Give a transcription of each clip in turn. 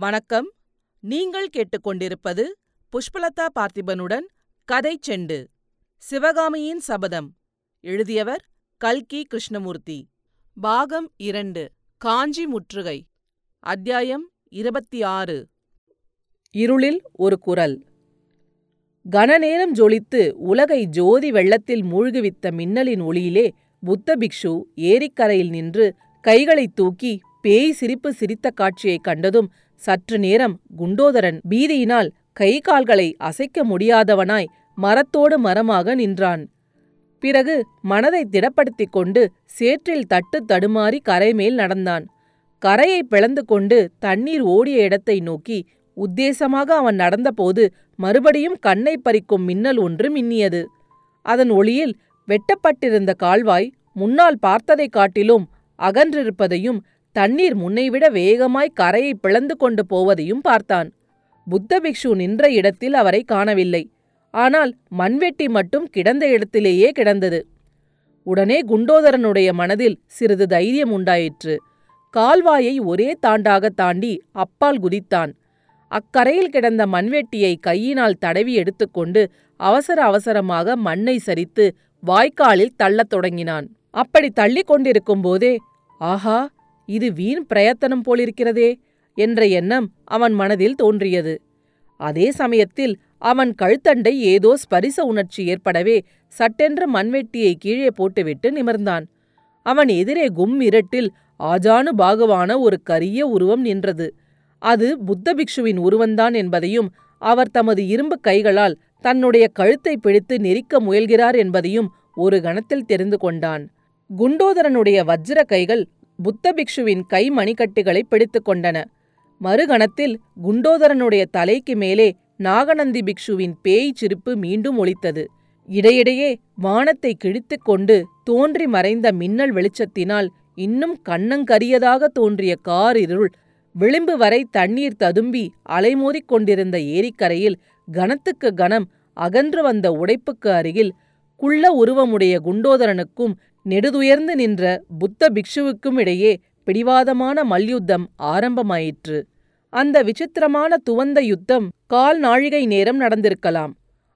வணக்கம். நீங்கள் கேட்டுக்கொண்டிருப்பது புஷ்பலதா பார்த்திபனுடன் கதை செண்டு. சிவகாமியின் சபதம். எழுதியவர் கல்கி கிருஷ்ணமூர்த்தி. பாகம் இரண்டு காஞ்சி முற்றுகை. அத்தியாயம் இருபத்தி ஆறு இருளில் ஒரு குரல். கனநேரம் ஜொலித்து உலகை ஜோதி வெள்ளத்தில் மூழ்குவித்த மின்னலின் ஒளியிலே புத்த பிக்ஷு ஏரிக்கரையில் நின்று கைகளைத் தூக்கி பேய் சிரிப்பு சிரித்த காட்சியைக் கண்டதும் சற்று நேரம் குண்டோதரன் பீதியினால் கை கால்களை அசைக்க முடியாதவனாய் மரத்தோடு மரமாக நின்றான். பிறகு மனதை திடப்படுத்திக் கொண்டு சேற்றில் தட்டு தடுமாறி கரைமேல் நடந்தான். கரையை பிளந்து கொண்டு தண்ணீர் ஓடிய இடத்தை நோக்கி உத்தேசமாக அவன் நடந்தபோது மறுபடியும் கண்ணை பறிக்கும் மின்னல் ஒன்று மின்னியது. அதன் ஒளியில் வெட்டப்பட்டிருந்த கால்வாய் முன்னால் பார்த்ததைக் காட்டிலும் அகன்றிருப்பதையும் தண்ணீர் முன்னைவிட வேகமாய் கரையை பிளந்து கொண்டு போவதையும் பார்த்தான். புத்த பிக்ஷு நின்ற இடத்தில் அவரை காணவில்லை. ஆனால் மண்வெட்டி மட்டும் கிடந்த இடத்திலேயே கிடந்தது. உடனே குண்டோதரனுடைய மனதில் சிறிது தைரியம் உண்டாயிற்று. கால்வாயை ஒரே தாண்டாக தாண்டி அப்பால் குதித்தான். அக்கரையில் கிடந்த மண்வெட்டியை கையினால் தடவி எடுத்துக்கொண்டு அவசர அவசரமாக மண்ணை சரித்து வாய்க்காலில் தள்ளத் தொடங்கினான். அப்படி தள்ளிக் கொண்டிருக்கும் போதே ஆஹா! இது வீண் பிரயத்தனம் போலிருக்கிறதே என்ற எண்ணம் அவன் மனதில் தோன்றியது. அதே சமயத்தில் அவன் கழுத்தண்டை ஏதோ ஸ்பரிச உணர்ச்சி ஏற்படவே சட்டென்ற மண்வெட்டியை கீழே போட்டுவிட்டு நிமிர்ந்தான். அவன் எதிரே கும் இருட்டில் ஆஜானு பாகவான ஒரு கரிய உருவம் நின்றது. அது புத்த பிக்ஷுவின் உருவந்தான் என்பதையும் அவர் தமது இரும்பு கைகளால் தன்னுடைய கழுத்தை பிடித்து நெரிக்க முயல்கிறார் என்பதையும் ஒரு கணத்தில் தெரிந்து கொண்டான். குண்டோதரனுடைய வஜ்ர கைகள் புத்த பிக்ஷுவின் கை மணிக்கட்டுகளை பிடித்து கொண்டன. மறுகணத்தில் குண்டோதரனுடைய தலைக்கு மேலே நாகநந்தி பிக்ஷுவின் பேய் சிரிப்பு மீண்டும் ஒலித்தது. இடையிடையே வானத்தை கிழித்துக் கொண்டு தோன்றி மறைந்த மின்னல் வெளிச்சத்தினால் இன்னும் கண்ணங்கரியதாக தோன்றிய கார் இருள் விளிம்பு வரை தண்ணீர் ததும்பி அலைமோதிக் கொண்டிருந்த ஏரிக்கரையில் கணத்துக்கு கணம் அகன்று வந்த உடைப்புக்கு அருகில் குள்ள உருவமுடைய குண்டோதரனுக்கும் நெடுதுயர்ந்து நின்ற புத்த பிக்ஷுவுக்கும் இடையே பிடிவாதமான மல்யுத்தம் ஆரம்பமாயிற்று. அந்த விசித்திரமான துவந்த யுத்தம் கால் நாழிகை நேரம் நடந்திருக்கலாம்.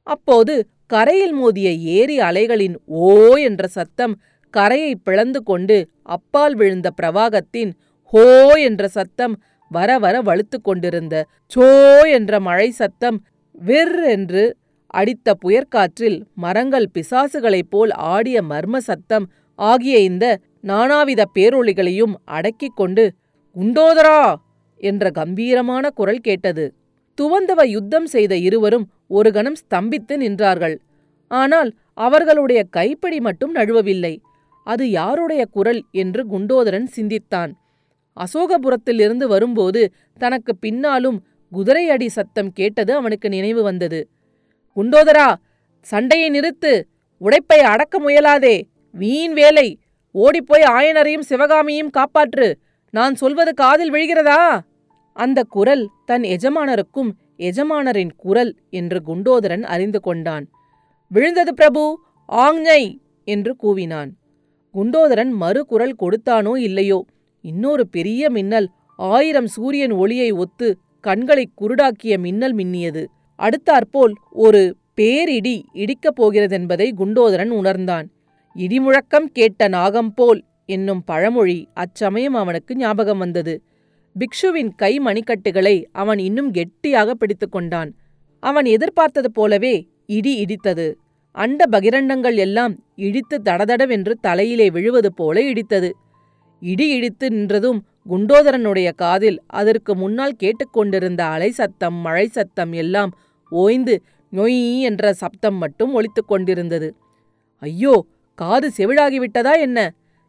அப்போது கரையில் மோதிய ஏரி அலைகளின் ஓ என்ற சத்தம் கரையை பிளந்து கொண்டு அப்பால் விழுந்த பிரவாகத்தின் ஹோ என்ற சத்தம் வர வர வலுத்து கொண்டிருந்த சோ என்ற மழை சத்தம் விர் என்று அடித்த புயற்காற்றில் மரங்கள் பிசாசுகளைப் போல் ஆடிய மர்ம சத்தம் ஆகிய இந்த நானாவித பேரொளிகளையும் அடக்கிக் கொண்டு குண்டோதரா! என்ற கம்பீரமான குரல் கேட்டது. துவந்தவ யுத்தம் செய்த இருவரும் ஒரு கணம் ஸ்தம்பித்து நின்றார்கள். ஆனால் அவர்களுடைய கைப்பிடி மட்டும் நழுவவில்லை. அது யாருடைய குரல் என்று குண்டோதரன் சிந்தித்தான். அசோகபுரத்திலிருந்து வரும்போது தனக்கு பின்னாலும் குதிரையடி சத்தம் கேட்டது அவனுக்கு நினைவு வந்தது. குண்டோதரா சண்டையை நிறுத்து உடைப்பை அடக்க முயலாதே வீண் வேலை. ஓடிப்போய் ஆயனரையும் சிவகாமியும் காப்பாற்று. நான் சொல்வது காதில் விழுகிறதா? அந்த குரல் தன் எஜமானருக்கும் எஜமானரின் குரல் என்று குண்டோதரன் அறிந்து கொண்டான். விழுந்தது பிரபு ஆங்ஞை என்று கூவினான். குண்டோதரன் மறு குரல் கொடுத்தானோ இல்லையோ இன்னொரு பெரிய மின்னல் ஆயிரம் சூரியன் ஒளியை ஒத்து கண்களை குருடாக்கிய மின்னல் மின்னியது. அடுத்தாற்போல் ஒரு பேரிடி இடிக்கப் போகிறதென்பதை குண்டோதரன் உணர்ந்தான். இடிமுழக்கம் கேட்ட நாகம் போல் என்னும் பழமொழி அச்சமயம் அவனுக்கு ஞாபகம் வந்தது. பிக்ஷுவின் கை மணிக்கட்டுகளை அவன் இன்னும் கெட்டியாக பிடித்து கொண்டான். அவன் எதிர்பார்த்தது போலவே இடி இடித்தது. அண்ட பகிரண்டங்கள் எல்லாம் இடித்து தடதடவென்று தலையிலே விழுவது போல இடித்தது. இடி இடித்து நின்றதும் குண்டோதரனுடைய காதில் அதற்கு முன்னால் கேட்டுக்கொண்டிருந்த அலை சத்தம் மழை சத்தம் எல்லாம் ஓய்ந்து நொய் என்ற சப்தம் மட்டும் ஒலித்துக் கொண்டிருந்தது. ஐயோ காது செவிழாகிவிட்டதா என்ன?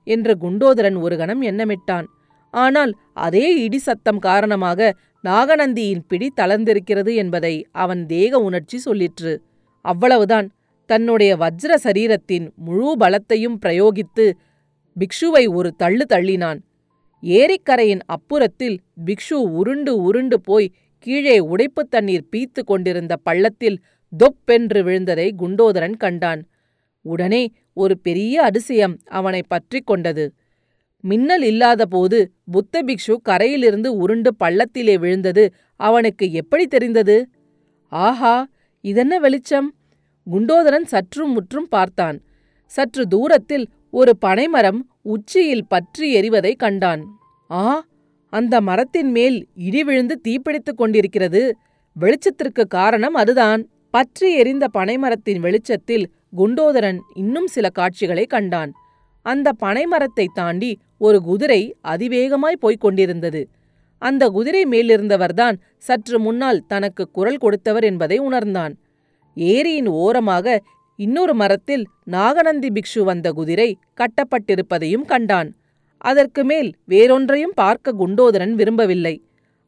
என்று குண்டோதரன் ஒரு கணம் எண்ணமிட்டான். ஆனால் அதே இடி சத்தம் காரணமாக நாகநந்தியின் பிடி தளர்ந்திருக்கிறது என்பதை அவன் தேக உணர்ச்சி சொல்லிற்று. அவ்வளவுதான். தன்னுடைய வஜ்ர சரீரத்தின் முழு பலத்தையும் பிரயோகித்து பிக்ஷுவை ஒரு தள்ளு தள்ளினான். ஏரிக்கரையின் அப்புறத்தில் பிக்ஷு உருண்டு உருண்டு போய் கீழே உடைப்புத் தண்ணீர் பீத்து கொண்டிருந்த பள்ளத்தில் தொப்பென்று விழுந்ததை குண்டோதரன் கண்டான். உடனே ஒரு பெரிய அதிசயம் அவனை பற்றி கொண்டது. மின்னல் இல்லாதபோது புத்த பிக்ஷு கரையிலிருந்து உருண்டு பள்ளத்திலே விழுந்தது அவனுக்கு எப்படி தெரிந்தது? ஆஹா இதென்ன வெளிச்சம்? குண்டோதரன் சற்றும் முற்றும் பார்த்தான். சற்று தூரத்தில் ஒரு பனைமரம் உச்சியில் பற்றி எரிவதை கண்டான். ஆ அந்த மரத்தின் மேல் இடி விழுந்து தீப்பிடித்துக் கொண்டிருக்கிறது. வெளிச்சத்திற்கு காரணம் அதுதான். பற்றி எரிந்த பனைமரத்தின் வெளிச்சத்தில் குண்டோதரன் இன்னும் சில காட்சிகளை கண்டான். அந்த பனைமரத்தை தாண்டி ஒரு குதிரை அதிவேகமாய் போய்க் கொண்டிருந்தது. அந்த குதிரை மேலிருந்தவர்தான் சற்று முன்னால் தனக்கு குரல் கொடுத்தவர் என்பதை உணர்ந்தான். ஏரியின் ஓரமாக இன்னொரு மரத்தில் நாகநந்தி பிக்ஷு வந்த குதிரை கட்டப்பட்டிருப்பதையும் கண்டான். அதற்கு மேல் வேறொன்றையும் பார்க்க குண்டோதரன் விரும்பவில்லை.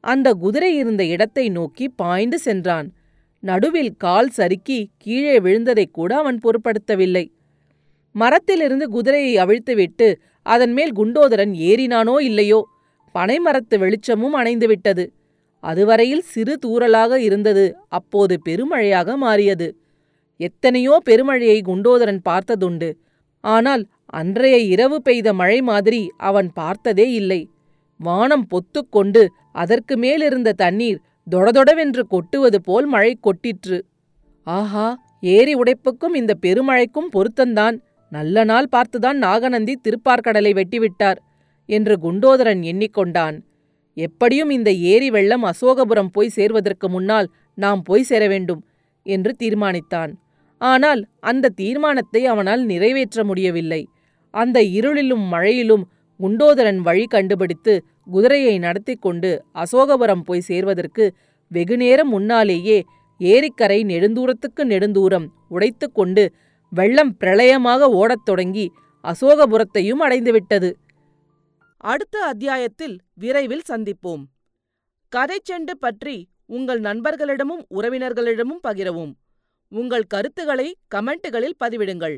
அந்த குதிரை இருந்த இடத்தை நோக்கி பாய்ந்து சென்றான். நடுவில் கால் சறுக்கி கீழே விழுந்ததைக் கூட அவன் பொருட்படுத்தவில்லை. மரத்திலிருந்து குதிரையை அவிழ்த்துவிட்டு அதன் மேல் குண்டோதரன் ஏறினானோ இல்லையோ பனைமரத்து வெளிச்சமும் அணைந்துவிட்டது. அதுவரையில் சிறு தூறலாக இருந்தது. அப்போது பெருமழையாக மாறியது. எத்தனையோ பெருமழையை குண்டோதரன் பார்த்ததுண்டு. ஆனால் அன்றைய இரவு பெய்த மழை மாதிரி அவன் பார்த்ததே இல்லை. வானம் பொத்துக்கொண்டு அதற்கு மேலிருந்த தண்ணீர் தொடதொடவென்று கொட்டுவது போல் மழை கொட்டிற்று. ஆஹா ஏரி உடைப்புக்கும் இந்த பெருமழைக்கும் பொருத்தந்தான். நல்ல நாள் பார்த்துதான் நாகநந்தி திருப்பார்கடலை வெட்டிவிட்டார் என்று குண்டோதரன் எண்ணிக்கொண்டான். எப்படியும் இந்த ஏரி வெள்ளம் அசோகபுரம் போய் சேர்வதற்கு முன்னால் நாம் போய் சேர வேண்டும் என்று தீர்மானித்தான். ஆனால் அந்த தீர்மானத்தை அவனால் நிறைவேற்ற முடியவில்லை. அந்த இருளிலும் மழையிலும் குண்டோதரன் வழி கண்டுபிடித்து குதிரையை நடத்தி கொண்டு அசோகபுரம் போய் சேர்வதற்கு வெகுநேரம் முன்னாலேயே ஏரிக்கரை நெடுந்தூரத்துக்கு நெடுந்தூரம் உடைத்து கொண்டு வெள்ளம் பிரளயமாக ஓடத் தொடங்கி அசோகபுரத்தையும் அடைந்துவிட்டது. அடுத்த அத்தியாயத்தில் விரைவில் சந்திப்போம். கதைச்செண்டு பற்றி உங்கள் நண்பர்களிடமும் உறவினர்களிடமும் பகிரவும். உங்கள் கருத்துக்களை கமெண்ட்டுகளில் பதிவிடுங்கள்.